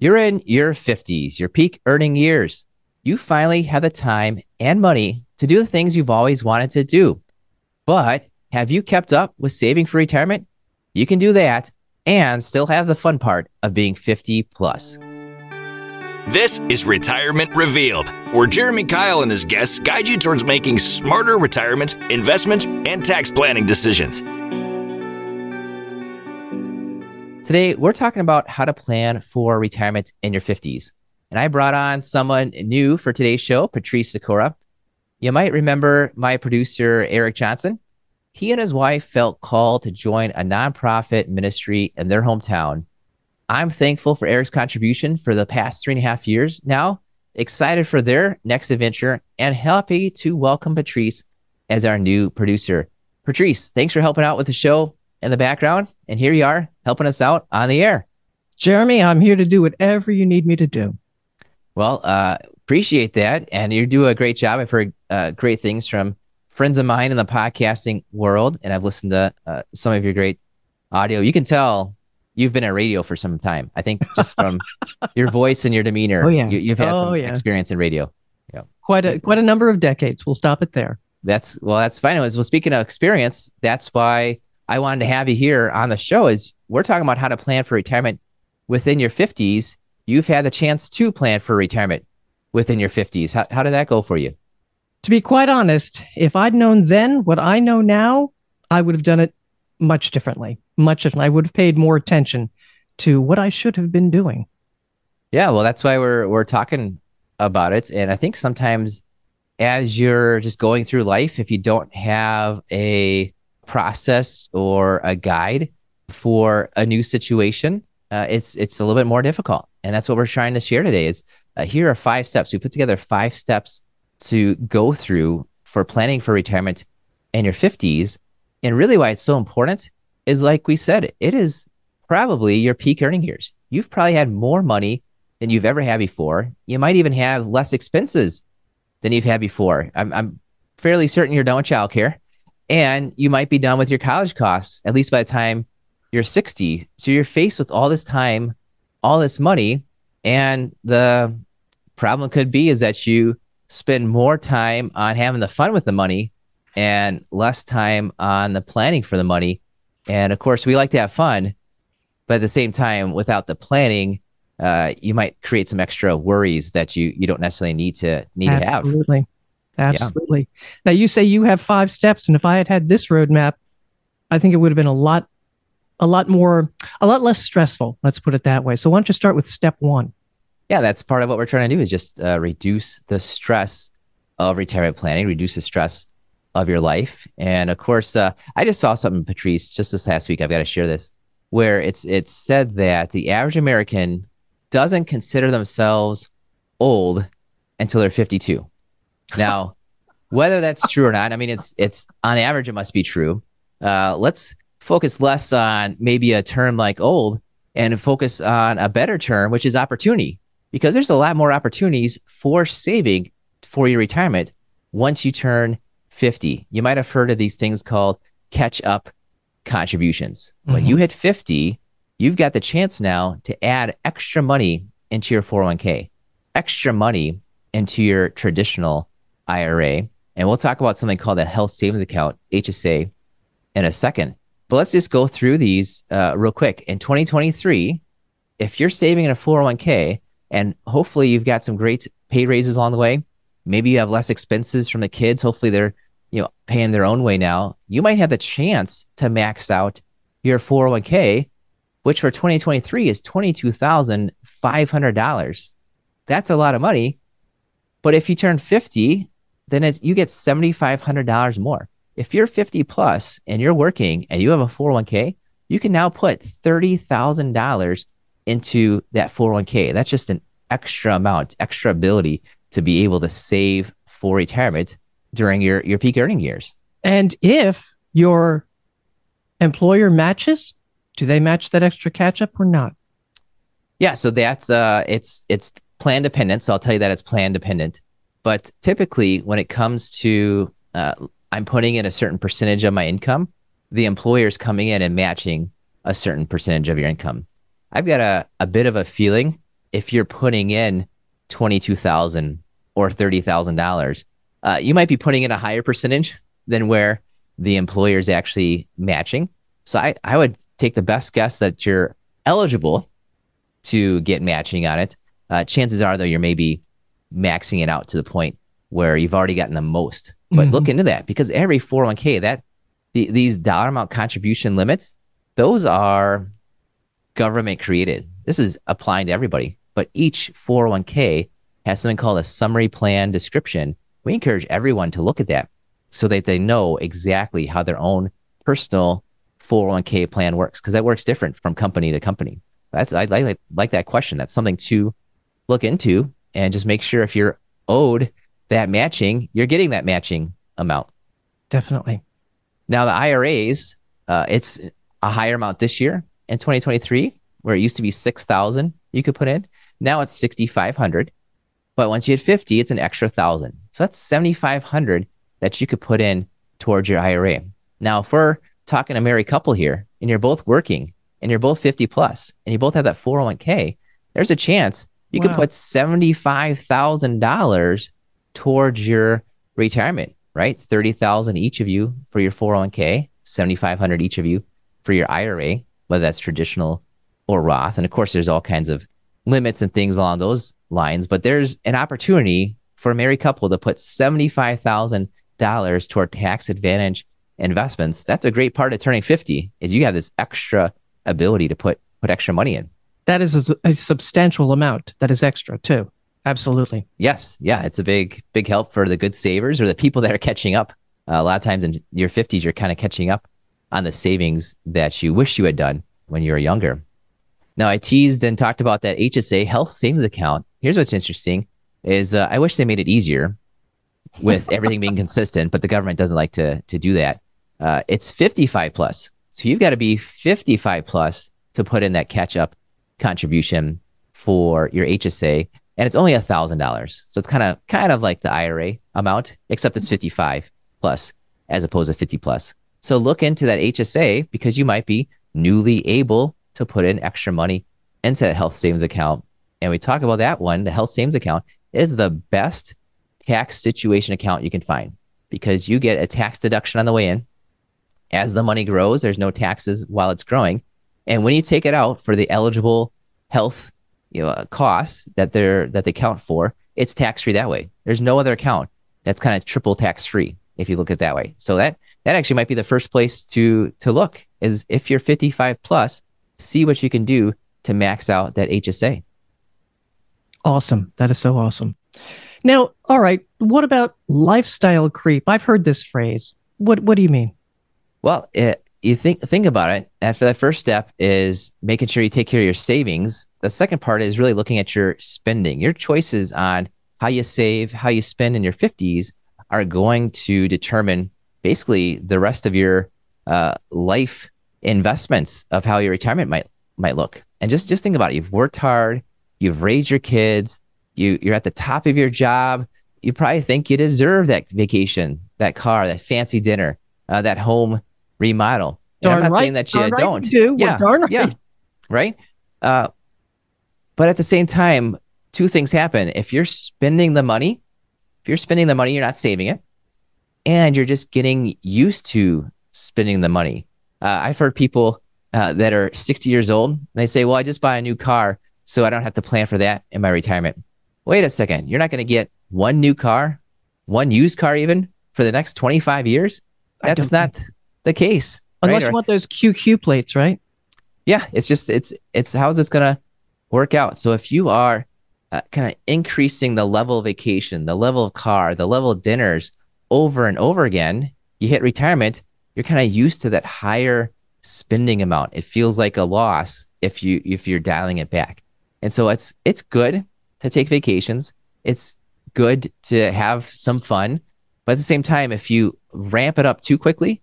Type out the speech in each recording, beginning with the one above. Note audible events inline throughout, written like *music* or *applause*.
You're in your 50s, your peak earning years. You finally have the time and money to do the things you've always wanted to do. But have you kept up with saving for retirement? You can do that and still have the fun part of being 50 plus. This is Retirement Revealed, where Jeremy Keil and his guests guide you towards making smarter retirement, investment, and tax planning decisions. Today, we're talking about how to plan for retirement in your 50s. And I brought on someone new for today's show, Patrice Sikora. You might remember my producer, Eric Johnson. He and his wife felt called to join a nonprofit ministry in their hometown. I'm thankful for Eric's contribution for the past three and a half years now, excited for their next adventure, and happy to welcome Patrice as our new producer. Patrice, thanks for helping out with the show in the background. And here you are helping us out on the air. Jeremy, I'm here to do whatever you need me to do. Well, uh, appreciate that. And you do a great job. I've heard uh, great things from friends of mine in the podcasting world, and I've listened to uh, some of your great audio. You can tell you've been at radio for some time. I think just from *laughs* your voice and your demeanor, oh, yeah. you, have had oh, some yeah. experience in radio. Yeah. Quite a quite a number of decades. We'll stop it there. That's well, that's fine. Well, speaking of experience, that's why I wanted to have you here on the show is we're talking about how to plan for retirement within your 50s. You've had the chance to plan for retirement within your 50s. How, how did that go for you? To be quite honest, if I'd known then what I know now, I would have done it much differently. Much differently. I would have paid more attention to what I should have been doing. Yeah, well, that's why we're we're talking about it. And I think sometimes as you're just going through life, if you don't have a process or a guide for a new situation, uh, it's it's a little bit more difficult. And that's what we're trying to share today. Is uh, here are five steps. We put together five steps to go through for planning for retirement in your 50s. And really, why it's so important is like we said, it is probably your peak earning years. You've probably had more money than you've ever had before. You might even have less expenses than you've had before. I'm, I'm fairly certain you're done with childcare and you might be done with your college costs at least by the time you're 60 so you're faced with all this time all this money and the problem could be is that you spend more time on having the fun with the money and less time on the planning for the money. And of course we like to have fun but at the same time without the planning uh, you might create some extra worries that you you don't necessarily need to need Absolutely. to have Absolutely. Yeah. Now you say you have five steps, and if I had had this roadmap, I think it would have been a lot, a lot more, a lot less stressful. Let's put it that way. So why don't you start with step one? Yeah, that's part of what we're trying to do is just uh, reduce the stress of retirement planning, reduce the stress of your life, and of course, uh, I just saw something, Patrice, just this last week. I've got to share this, where it's it's said that the average American doesn't consider themselves old until they're 52. Now, whether that's true or not, I mean, it's it's on average, it must be true. Uh, let's focus less on maybe a term like old and focus on a better term, which is opportunity, because there's a lot more opportunities for saving for your retirement once you turn 50. You might have heard of these things called catch up contributions. Mm-hmm. When you hit 50, you've got the chance now to add extra money into your 401k, extra money into your traditional IRA. And we'll talk about something called a health savings account, HSA, in a second. But let's just go through these uh, real quick. In 2023, if you're saving in a 401k and hopefully you've got some great pay raises along the way, maybe you have less expenses from the kids. Hopefully they're you know paying their own way now. You might have the chance to max out your 401k, which for 2023 is $22,500. That's a lot of money. But if you turn 50 then it's, you get $7,500 more. If you're 50 plus and you're working and you have a 401k, you can now put $30,000 into that 401k. That's just an extra amount, extra ability to be able to save for retirement during your, your peak earning years. And if your employer matches, do they match that extra catch up or not? Yeah, so that's uh it's it's plan dependent. So I'll tell you that it's plan dependent. But typically, when it comes to uh, I'm putting in a certain percentage of my income, the employer is coming in and matching a certain percentage of your income. I've got a, a bit of a feeling if you're putting in twenty-two thousand or thirty thousand uh, dollars, you might be putting in a higher percentage than where the employer is actually matching. So I, I would take the best guess that you're eligible to get matching on it. Uh, chances are, though, you're maybe maxing it out to the point where you've already gotten the most. But mm-hmm. look into that because every 401k that the, these dollar amount contribution limits, those are government created. This is applying to everybody, but each 401k has something called a summary plan description. We encourage everyone to look at that so that they know exactly how their own personal 401k plan works because that works different from company to company. That's I like like that question. That's something to look into and just make sure if you're owed that matching, you're getting that matching amount. Definitely. Now the IRAs, uh, it's a higher amount this year in 2023, where it used to be 6,000 you could put in. Now it's 6,500. But once you hit 50, it's an extra thousand. So that's 7,500 that you could put in towards your IRA. Now, if we're talking a married couple here and you're both working and you're both 50 plus and you both have that 401k, there's a chance you wow. could put $75,000 towards your retirement, right? 30,000 each of you for your 401k, 7,500 each of you for your IRA, whether that's traditional or Roth. And of course, there's all kinds of limits and things along those lines, but there's an opportunity for a married couple to put $75,000 toward tax advantage investments. That's a great part of turning 50 is you have this extra ability to put put extra money in. That is a, a substantial amount that is extra too. Absolutely. Yes. Yeah. It's a big, big help for the good savers or the people that are catching up. Uh, a lot of times in your 50s, you're kind of catching up on the savings that you wish you had done when you were younger. Now, I teased and talked about that HSA health savings account. Here's what's interesting is uh, I wish they made it easier with *laughs* everything being consistent, but the government doesn't like to, to do that. Uh, it's 55 plus. So you've got to be 55 plus to put in that catch up contribution for your HSA and it's only a thousand dollars. So it's kind of kind of like the IRA amount, except it's 55 plus as opposed to 50 plus. So look into that HSA because you might be newly able to put in extra money into that health savings account. And we talk about that one. The health savings account is the best tax situation account you can find because you get a tax deduction on the way in. As the money grows, there's no taxes while it's growing. And when you take it out for the eligible health you know costs that they're that they count for, it's tax free that way. There's no other account that's kind of triple tax free if you look at that way. So that that actually might be the first place to to look is if you're 55 plus, see what you can do to max out that HSA. Awesome. That is so awesome. Now, all right, what about lifestyle creep? I've heard this phrase. What what do you mean? Well, it, you think think about it. After that first step is making sure you take care of your savings. The second part is really looking at your spending. Your choices on how you save, how you spend in your 50s are going to determine basically the rest of your uh, life investments of how your retirement might might look. And just just think about it. You've worked hard, you've raised your kids, you you're at the top of your job. You probably think you deserve that vacation, that car, that fancy dinner, uh, that home remodel. And I'm not right. saying that you don't. Right you do. Yeah, right. yeah, right. Uh, but at the same time, two things happen. If you're spending the money, if you're spending the money, you're not saving it, and you're just getting used to spending the money. Uh, I've heard people uh, that are 60 years old. They say, "Well, I just buy a new car, so I don't have to plan for that in my retirement." Wait a second. You're not going to get one new car, one used car, even for the next 25 years. That's not. The case. Unless right? you want those QQ plates, right? Yeah, it's just it's it's how's this gonna work out? So if you are uh, kind of increasing the level of vacation, the level of car, the level of dinners over and over again, you hit retirement, you're kind of used to that higher spending amount. It feels like a loss if you if you're dialing it back. And so it's it's good to take vacations. It's good to have some fun, but at the same time, if you ramp it up too quickly,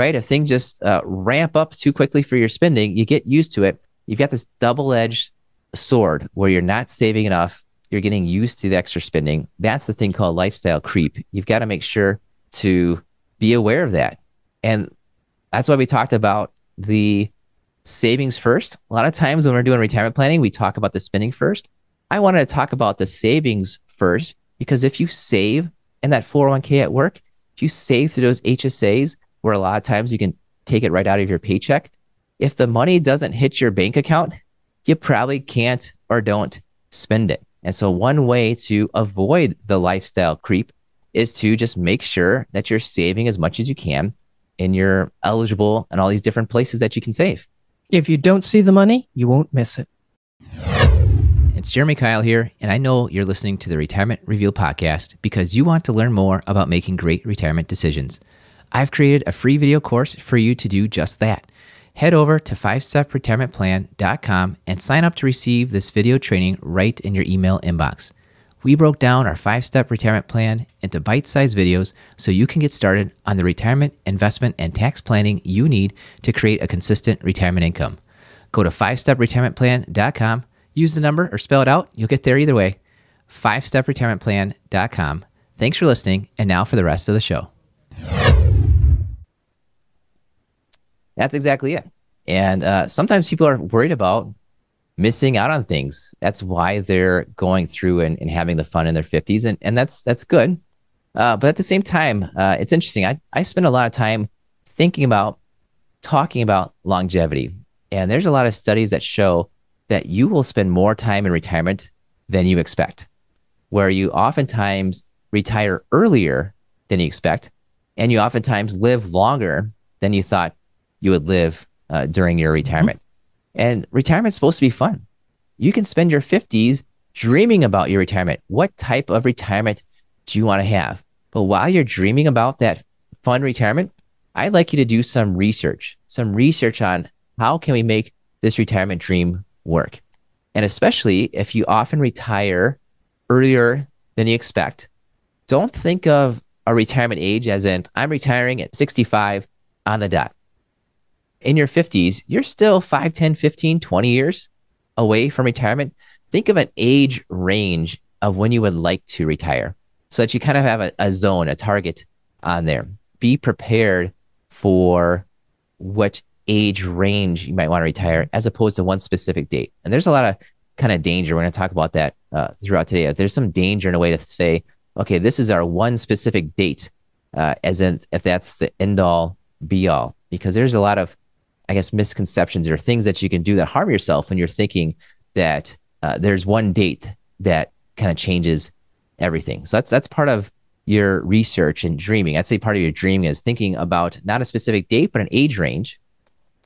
right? If things just uh, ramp up too quickly for your spending, you get used to it. You've got this double edged sword where you're not saving enough. You're getting used to the extra spending. That's the thing called lifestyle creep. You've got to make sure to be aware of that. And that's why we talked about the savings first. A lot of times when we're doing retirement planning, we talk about the spending first. I wanted to talk about the savings first because if you save in that 401k at work, if you save through those HSAs, where a lot of times you can take it right out of your paycheck, if the money doesn't hit your bank account, you probably can't or don't spend it. And so, one way to avoid the lifestyle creep is to just make sure that you're saving as much as you can and you're eligible and all these different places that you can save. If you don't see the money, you won't miss it. It's Jeremy Keil here, and I know you're listening to the Retirement Revealed podcast because you want to learn more about making great retirement decisions. I've created a free video course for you to do just that. Head over to 5stepretirementplan.com and sign up to receive this video training right in your email inbox. We broke down our five step retirement plan into bite sized videos so you can get started on the retirement, investment, and tax planning you need to create a consistent retirement income. Go to 5stepretirementplan.com, use the number or spell it out. You'll get there either way. 5stepretirementplan.com. Thanks for listening, and now for the rest of the show. That's exactly it. And uh, sometimes people are worried about missing out on things. That's why they're going through and, and having the fun in their 50s. And, and that's that's good. Uh, but at the same time, uh, it's interesting. I, I spend a lot of time thinking about talking about longevity. And there's a lot of studies that show that you will spend more time in retirement than you expect, where you oftentimes retire earlier than you expect, and you oftentimes live longer than you thought you would live uh, during your retirement. Mm-hmm. And retirement's supposed to be fun. You can spend your 50s dreaming about your retirement. What type of retirement do you want to have? But while you're dreaming about that fun retirement, I'd like you to do some research, some research on how can we make this retirement dream work? And especially if you often retire earlier than you expect, don't think of a retirement age as in I'm retiring at 65 on the dot in your 50s, you're still 5, 10, 15, 20 years away from retirement. Think of an age range of when you would like to retire so that you kind of have a, a zone, a target on there. Be prepared for what age range you might want to retire as opposed to one specific date. And there's a lot of kind of danger. We're going to talk about that uh, throughout today. There's some danger in a way to say, okay, this is our one specific date, uh, as in if that's the end all be all, because there's a lot of I guess, misconceptions or things that you can do that harm yourself when you're thinking that uh, there's one date that kind of changes everything. So that's that's part of your research and dreaming. I'd say part of your dreaming is thinking about not a specific date, but an age range.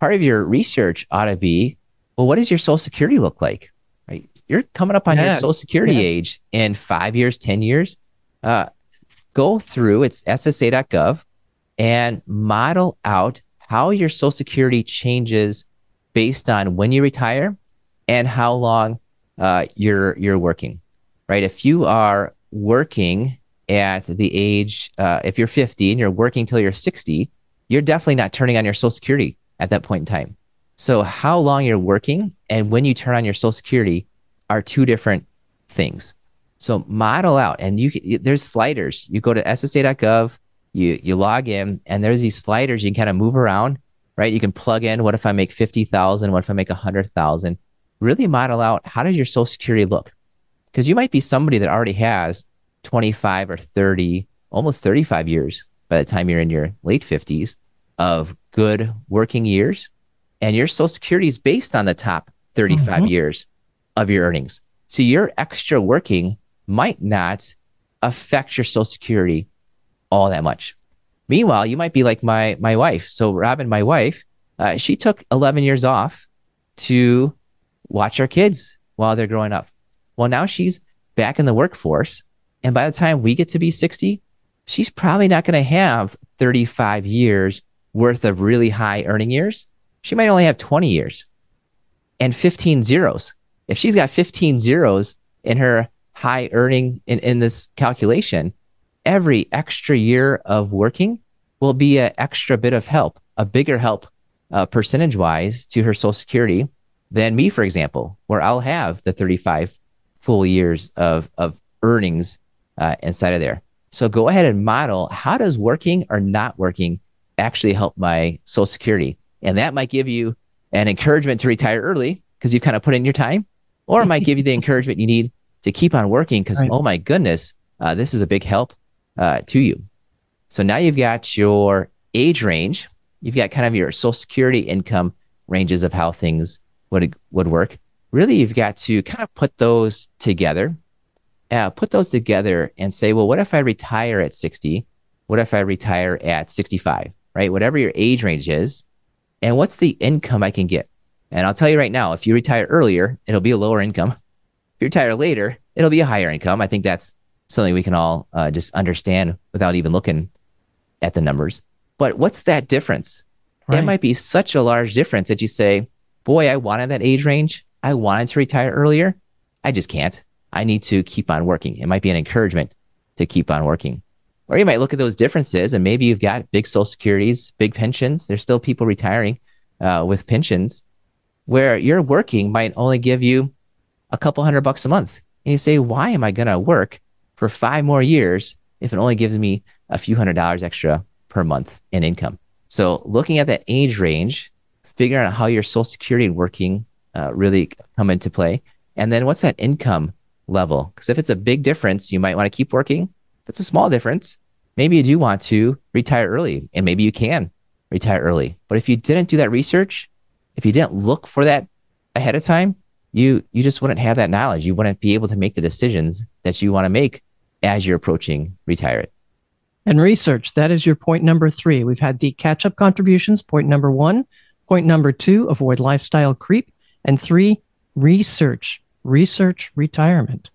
Part of your research ought to be, well, what does your social security look like? Right? You're coming up on yes. your social security age in five years, 10 years. Uh, go through it's ssa.gov and model out how your Social Security changes based on when you retire and how long uh, you're you're working, right? If you are working at the age, uh, if you're 50 and you're working till you're 60, you're definitely not turning on your Social Security at that point in time. So how long you're working and when you turn on your Social Security are two different things. So model out, and you there's sliders. You go to SSA.gov you you log in and there's these sliders you can kind of move around, right? You can plug in what if I make 50,000, what if I make 100,000? Really model out how does your social security look? Because you might be somebody that already has 25 or 30, almost 35 years by the time you're in your late 50s of good working years and your social security is based on the top 35 mm-hmm. years of your earnings. So your extra working might not affect your social security all that much. Meanwhile, you might be like my my wife. So Robin, my wife, uh, she took 11 years off to watch our kids while they're growing up. Well, now she's back in the workforce, and by the time we get to be 60, she's probably not going to have 35 years worth of really high earning years. She might only have 20 years and 15 zeros. If she's got 15 zeros in her high earning in, in this calculation, every extra year of working will be an extra bit of help, a bigger help uh, percentage wise to her social security than me, for example, where I'll have the 35 full years of, of earnings uh, inside of there. So go ahead and model how does working or not working actually help my social security? And that might give you an encouragement to retire early because you've kind of put in your time. or it might give you the *laughs* encouragement you need to keep on working because, Right. oh my goodness, uh, this is a big help uh, to you. So now you've got your age range, you've got kind of your social security income ranges of how things would would work. Really, you've got to kind of put those together, uh, put those together, and say, well, what if I retire at 60? What if I retire at 65? Right, whatever your age range is, and what's the income I can get? And I'll tell you right now, if you retire earlier, it'll be a lower income. If you retire later, it'll be a higher income. I think that's something we can all uh, just understand without even looking at the numbers. But what's that difference? Right. It might be such a large difference that you say, boy, I wanted that age range. I wanted to retire earlier. I just can't. I need to keep on working. It might be an encouragement to keep on working. Or you might look at those differences and maybe you've got big social securities, big pensions. There's still people retiring uh, with pensions where your working might only give you a couple hundred bucks a month. And you say, why am I going to work for five more years if it only gives me a few hundred dollars extra per month in income? So looking at that age range, figuring out how your social security and working uh, really come into play. And then what's that income level? Because if it's a big difference, you might want to keep working. If it's a small difference, maybe you do want to retire early and maybe you can retire early. But if you didn't do that research, if you didn't look for that ahead of time, you you just wouldn't have that knowledge. You wouldn't be able to make the decisions that you want to make as you're approaching retirement. And research, that is your point number three. We've had the catch up contributions, point number one. Point number two, avoid lifestyle creep. And three, research, research retirement.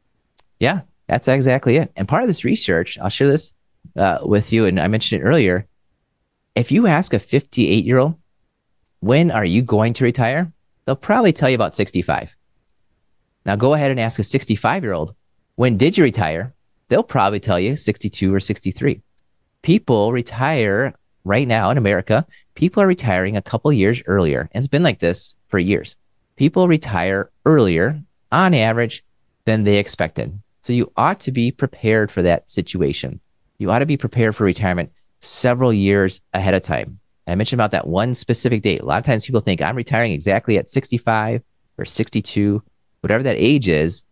Yeah, that's exactly it. And part of this research, I'll share this uh, with you, and I mentioned it earlier. If you ask a 58 year old, when are you going to retire? They'll probably tell you about 65. Now go ahead and ask a 65 year old, when did you retire? They'll probably tell you 62 or 63. People retire right now in America. People are retiring a couple years earlier. And it's been like this for years. People retire earlier on average than they expected. So you ought to be prepared for that situation. You ought to be prepared for retirement several years ahead of time. And I mentioned about that one specific date. A lot of times people think I'm retiring exactly at 65 or 62, whatever that age is.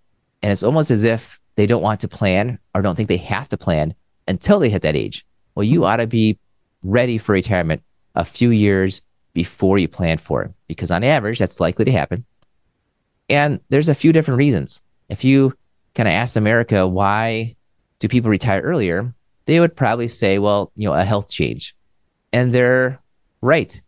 And it's almost as if they don't want to plan or don't think they have to plan until they hit that age. Well, you hmm. ought to be ready for retirement a few years before you plan for it, because on average, that's likely to happen. And there's a few different reasons. If you kind of asked America, why do people retire earlier? They would probably say, well, you know, a health change. And they're right,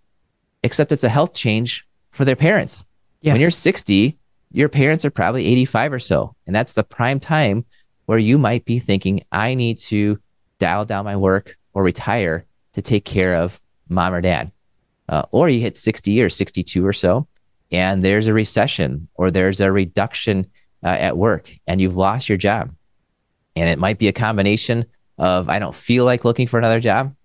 except it's a health change for their parents. Yes. When you're 60, your parents are probably 85 or so. And that's the prime time where you might be thinking, I need to dial down my work or retire to take care of mom or dad. Uh, or you hit 60 or 62 or so, and there's a recession or there's a reduction uh, at work and you've lost your job. And it might be a combination of, I don't feel like looking for another job.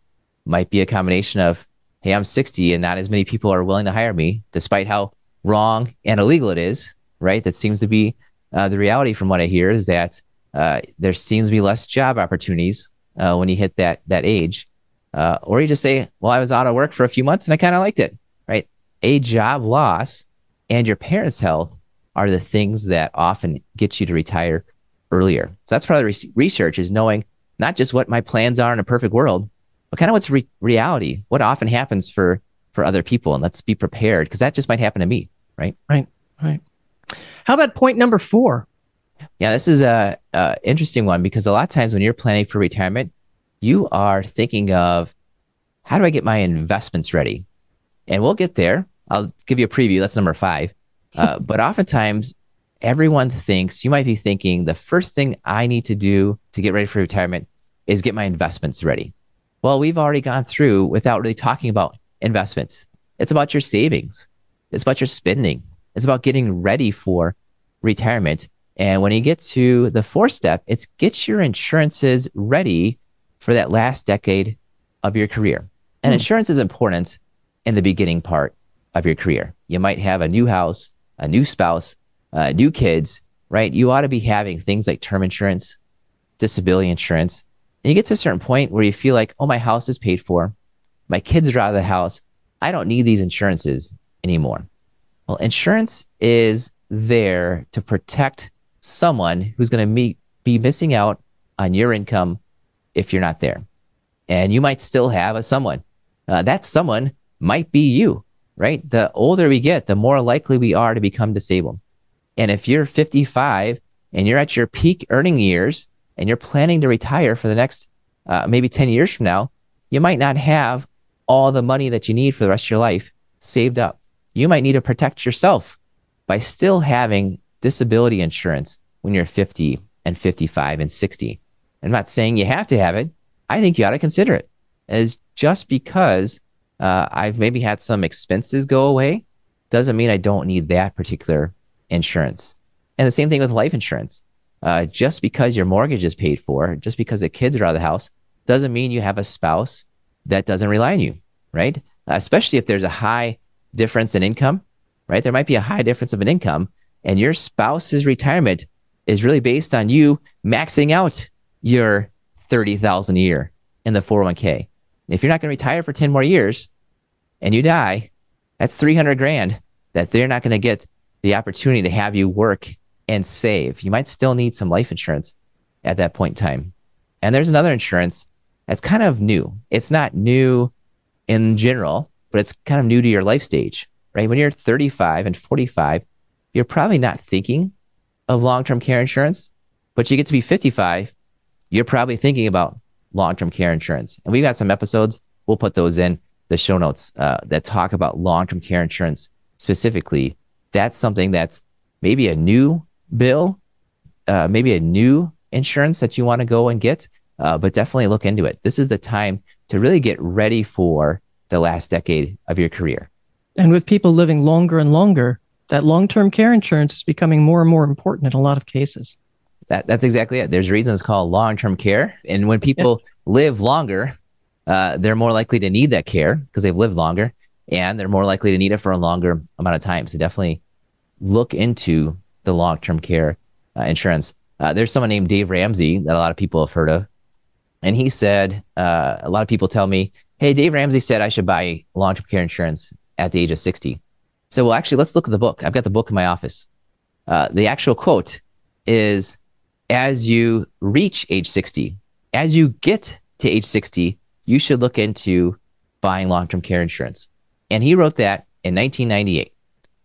Might be a combination of, hey, I'm 60 and not as many people are willing to hire me, despite how wrong and illegal it is, right? That seems to be uh, the reality from what I hear is that uh, there seems to be less job opportunities uh, when you hit that that age. Uh, or you just say, well, I was out of work for a few months and I kind of liked it, right? A job loss and your parents' health are the things that often get you to retire earlier. So that's part of the re- research is knowing not just what my plans are in a perfect world, but kind of what's re- reality, what often happens for for other people, and let's be prepared because that just might happen to me, right? Right. Right. How about point number four? Yeah, this is a, a interesting one because a lot of times when you're planning for retirement, you are thinking of how do I get my investments ready, and we'll get there. I'll give you a preview. That's number five. *laughs* Uh, but oftentimes, everyone thinks you might be thinking the first thing I need to do to get ready for retirement is get my investments ready. Well, we've already gone through without really talking about investments. It's about your savings. It's about your spending. It's about getting ready for retirement. And when you get to the fourth step, it's get your insurances ready for that last decade of your career. And Hmm. insurance is important in the beginning part of your career. You might have a new house, a new spouse, uh, new kids, right? You ought to be having things like term insurance, disability insurance. And you get to a certain point where you feel like, oh, my house is paid for. My kids are out of the house. I don't need these insurances anymore. Well, insurance is there to protect someone who's going to be missing out on your income if you're not there. And you might still have a someone. Uh, that someone might be you, right? The older we get, the more likely we are to become disabled. And if you're 55 and you're at your peak earning years and you're planning to retire for the next uh, maybe 10 years from now, you might not have all the money that you need for the rest of your life saved up. You might need to protect yourself by still having disability insurance when you're 50 and 55 and 60. I'm not saying you have to have it. I think you ought to consider it as just because uh, I've maybe had some expenses go away doesn't mean I don't need that particular insurance. And the same thing with life insurance. Uh, just because your mortgage is paid for, just because the kids are out of the house, doesn't mean you have a spouse that doesn't rely on you, right? Especially if there's a high difference in income, right? There might be a high difference of an income, and your spouse's retirement is really based on you maxing out your 30,000 a year in the 401k. If you're not going to retire for 10 more years and you die, that's 300 grand that they're not going to get the opportunity to have you work and save. You might still need some life insurance at that point in time. And there's another insurance that's kind of new. It's not new in general, but it's kind of new to your life stage, right? When you're 35 and 45, you're probably not thinking of long term care insurance, but you get to be 55, you're probably thinking about long term care insurance. And we've got some episodes, we'll put those in the show notes uh, that talk about long term care insurance specifically. That's something that's maybe a new bill, uh, maybe a new insurance that you want to go and get, uh, but definitely look into it. This is the time to really get ready for the last decade of your career. And with people living longer and longer, that long term care insurance is becoming more and more important in a lot of cases. That, that's exactly it. There's reasons called long term care. And when people yes. live longer, uh, they're more likely to need that care because they've lived longer and they're more likely to need it for a longer amount of time. So definitely look into the long term care uh, insurance. Uh, there's someone named Dave Ramsey that a lot of people have heard of. And he said, uh, a lot of people tell me, hey, Dave Ramsey said I should buy long term care insurance at the age of 60. So, well, actually, let's look at the book. I've got the book in my office. Uh, the actual quote is as you reach age 60, as you get to age 60, you should look into buying long term care insurance. And he wrote that in 1998.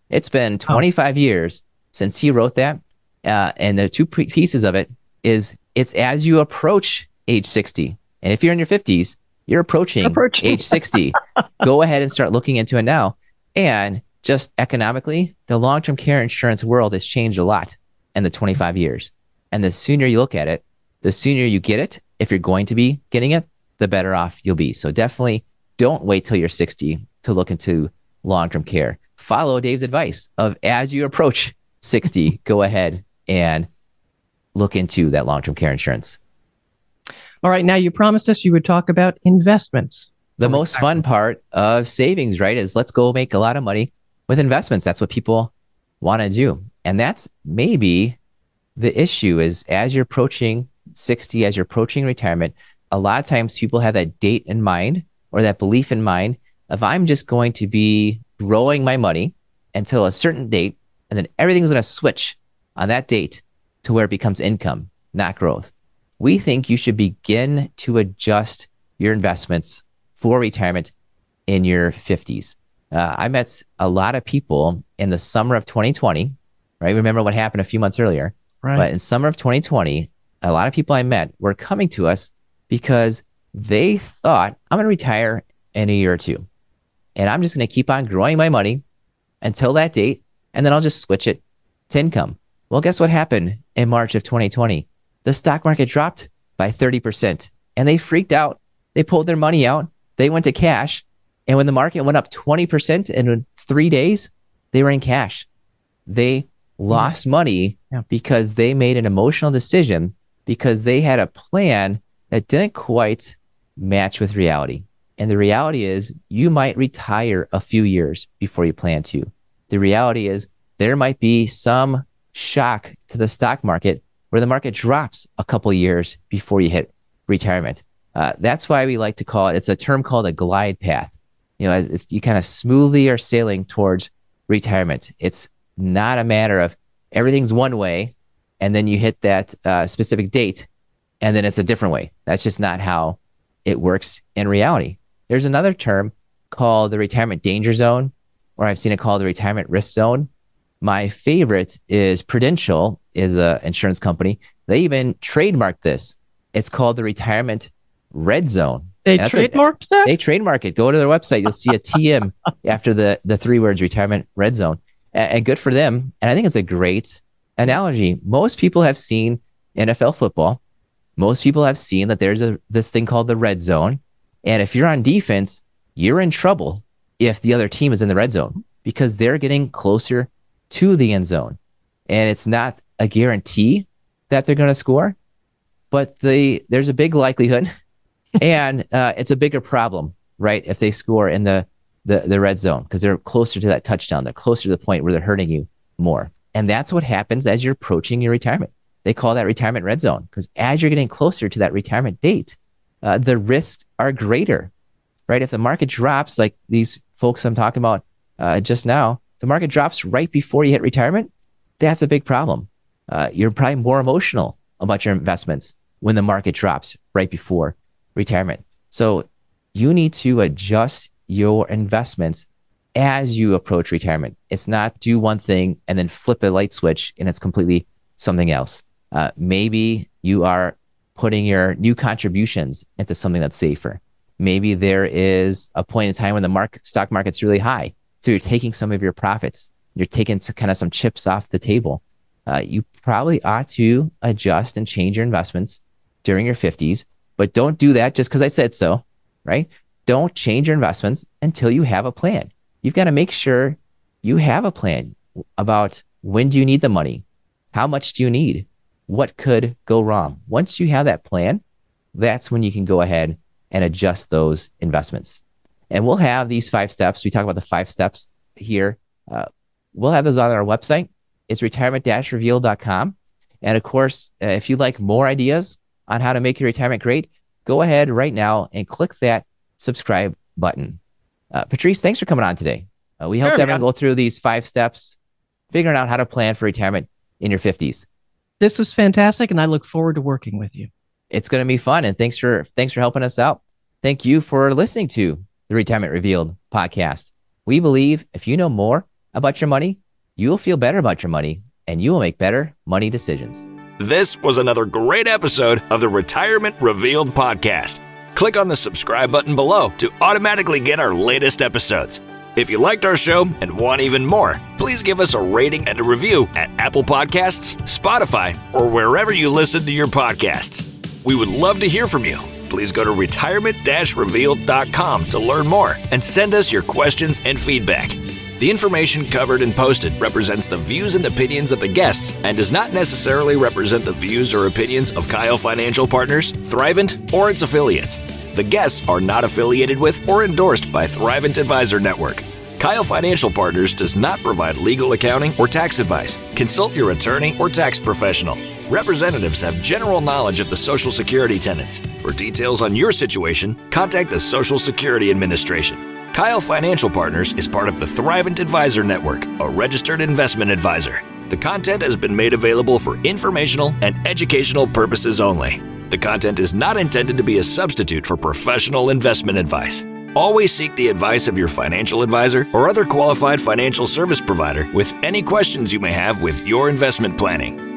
It's been 25 oh. years since he wrote that. Uh, and the two pieces of it is it's as you approach age 60. And if you're in your 50s, you're approaching, approaching. age 60. *laughs* Go ahead and start looking into it now. And just economically, the long term care insurance world has changed a lot in the 25 years. And the sooner you look at it, the sooner you get it, if you're going to be getting it, the better off you'll be. So definitely don't wait till you're 60 to look into long term care. Follow Dave's advice of as you approach 60, go ahead and look into that long term care insurance. All right. Now, you promised us you would talk about investments. The most fun part of savings, right, is let's go make a lot of money with investments. That's what people want to do. And that's maybe the issue is as you're approaching 60, as you're approaching retirement, a lot of times people have that date in mind or that belief in mind of I'm just going to be growing my money until a certain date, and then everything's going to switch on that date to where it becomes income, not growth we think you should begin to adjust your investments for retirement in your 50s. Uh, I met a lot of people in the summer of 2020, right? Remember what happened a few months earlier. Right. But in summer of 2020, a lot of people I met were coming to us because they thought, I'm going to retire in a year or two. And I'm just going to keep on growing my money until that date. And then I'll just switch it to income. Well, guess what happened in March of 2020? The stock market dropped by 30% and they freaked out. They pulled their money out. They went to cash. And when the market went up 20% in three days, they were in cash. They lost yeah. money yeah. because they made an emotional decision because they had a plan that didn't quite match with reality. And the reality is, you might retire a few years before you plan to. The reality is, there might be some shock to the stock market where the market drops a couple years before you hit retirement. Uh, that's why we like to call it. It's a term called a glide path. You know, it's, you kind of smoothly are sailing towards retirement. It's not a matter of everything's one way and then you hit that uh, specific date and then it's a different way. That's just not how it works in reality. There's another term called the retirement danger zone, or I've seen it called the retirement risk zone. My favorite is Prudential, is an insurance company. They even trademarked this. It's called the retirement red zone. They trademarked a, that? They trademark it. Go to their website. You'll see a TM *laughs* after the, the three words retirement red zone. And, and good for them. And I think it's a great analogy. Most people have seen NFL football. Most people have seen that there's a this thing called the red zone. And if you're on defense, you're in trouble if the other team is in the red zone because they're getting closer to the end zone. And it's not a guarantee that they're going to score, but the there's a big likelihood *laughs* and uh, it's a bigger problem, right? If they score in the the, the red zone because they're closer to that touchdown, they're closer to the point where they're hurting you more. And that's what happens as you're approaching your retirement. They call that retirement red zone because as you're getting closer to that retirement date, uh, the risks are greater, right? If the market drops, like these folks I'm talking about uh, just now, the market drops right before you hit retirement, that's a big problem. Uh, you're probably more emotional about your investments when the market drops right before retirement. So you need to adjust your investments as you approach retirement. It's not do one thing and then flip a light switch and it's completely something else. Uh, maybe you are putting your new contributions into something that's safer. Maybe there is a point in time when the mark, stock market's really high. So you're taking some of your profits, you're taking kind of some chips off the table. Uh, you probably ought to adjust and change your investments during your 50s, but don't do that just because I said so, right? Don't change your investments until you have a plan. You've got to make sure you have a plan about when do you need the money? How much do you need? What could go wrong? Once you have that plan, that's when you can go ahead and adjust those investments. And we'll have these five steps. We talk about the five steps here. Uh, we'll have those on our website. It's retirement-reveal.com. And of course, uh, if you'd like more ideas on how to make your retirement great, go ahead right now and click that subscribe button. Uh, Patrice, thanks for coming on today. Uh, we helped sure, everyone go through these five steps, figuring out how to plan for retirement in your 50s. This was fantastic, and I look forward to working with you. It's going to be fun, and thanks for thanks for helping us out. Thank you for listening to the Retirement Revealed podcast. We believe if you know more about your money, you will feel better about your money, and you will make better money decisions. This was another great episode of the Retirement Revealed podcast. Click on the subscribe button below to automatically get our latest episodes. If you liked our show and want even more, please give us a rating and a review at Apple Podcasts, Spotify, or wherever you listen to your podcasts. We would love to hear from you. Please go to retirement revealed.com to learn more and send us your questions and feedback. The information covered and posted represents the views and opinions of the guests and does not necessarily represent the views or opinions of Keil Financial Partners, Thrivent, or its affiliates. The guests are not affiliated with or endorsed by Thrivent Advisor Network. Keil Financial Partners does not provide legal accounting or tax advice. Consult your attorney or tax professional. Representatives have general knowledge of the Social Security tenants. For details on your situation, contact the Social Security Administration. Keil Financial Partners is part of the Thrivent Advisor Network, a registered investment advisor. The content has been made available for informational and educational purposes only. The content is not intended to be a substitute for professional investment advice. Always seek the advice of your financial advisor or other qualified financial service provider with any questions you may have with your investment planning.